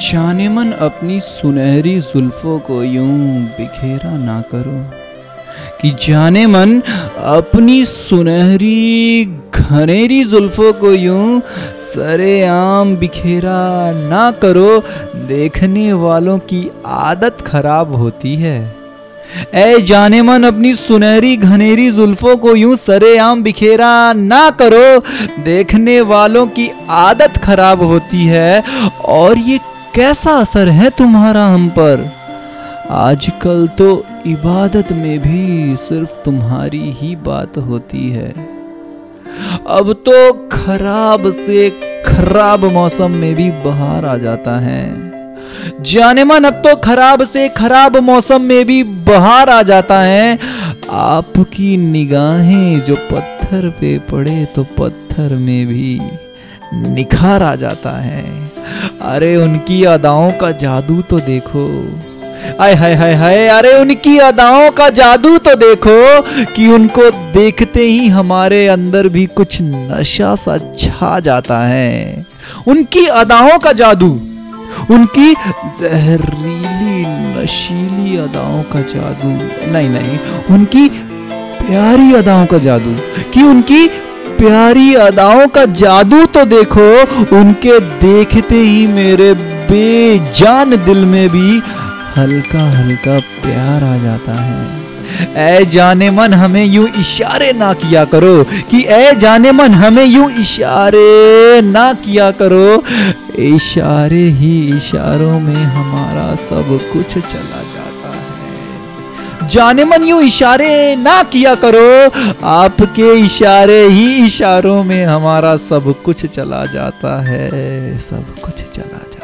जाने मन अपनी सुनहरी जुल्फों को यूँ बिखेरा ना करो। कि जाने मन अपनी सुनहरी, घनेरी जुल्फों को यूँ सरे आम बिखेरा ना करो। देखने वालों की आदत खराब होती है। ए जाने मन अपनी सुनहरी, घनेरी जुल्फों को यूँ सरे आम बिखेरा ना करो। देखने वालों की आदत खराब होती है और ये कैसा असर है तुम्हारा हम पर? आजकल तो इबादत में भी सिर्फ़ तुम्हारी ही बात होती है। अब तो खराब से खराब मौसम में भी बाहर आ जाता है। जाने मन, अब तो खराब से खराब मौसम में भी बाहर आ जाता है। आपकी निगाहें जो पत्थर पे पड़े तो पत्थर में भी। निखार आ जाता है। अरे, उनकी अदाओं का जादू तो देखो। आय हाय हाय हाय, अरे, उनकी अदाओं का जादू तो देखो कि उनको देखते ही हमारे अंदर भी कुछ नशा सा छा जाता है। उनकी अदाओं का जादू, उनकी जहरीली, नशीली अदाओं का जादू। नहीं नहीं, उनकी प्यारी अदाओं का जादू कि उनकी प्यारी अदाओं का जादू तो देखो, उनके देखते ही मेरे बेजान दिल में भी हल्का हल्का प्यार आ जाता है। ऐ जाने मन, हमें यूँ इशारे ना किया करो कि ऐ जाने मन, हमें यूँ इशारे ना किया करो। इशारे ही इशारों में हमारा सब कुछ चला जाता जाने मन यू इशारे ना किया करो, आपके इशारे ही इशारों में हमारा सब कुछ चला जाता है, सब कुछ चला जाता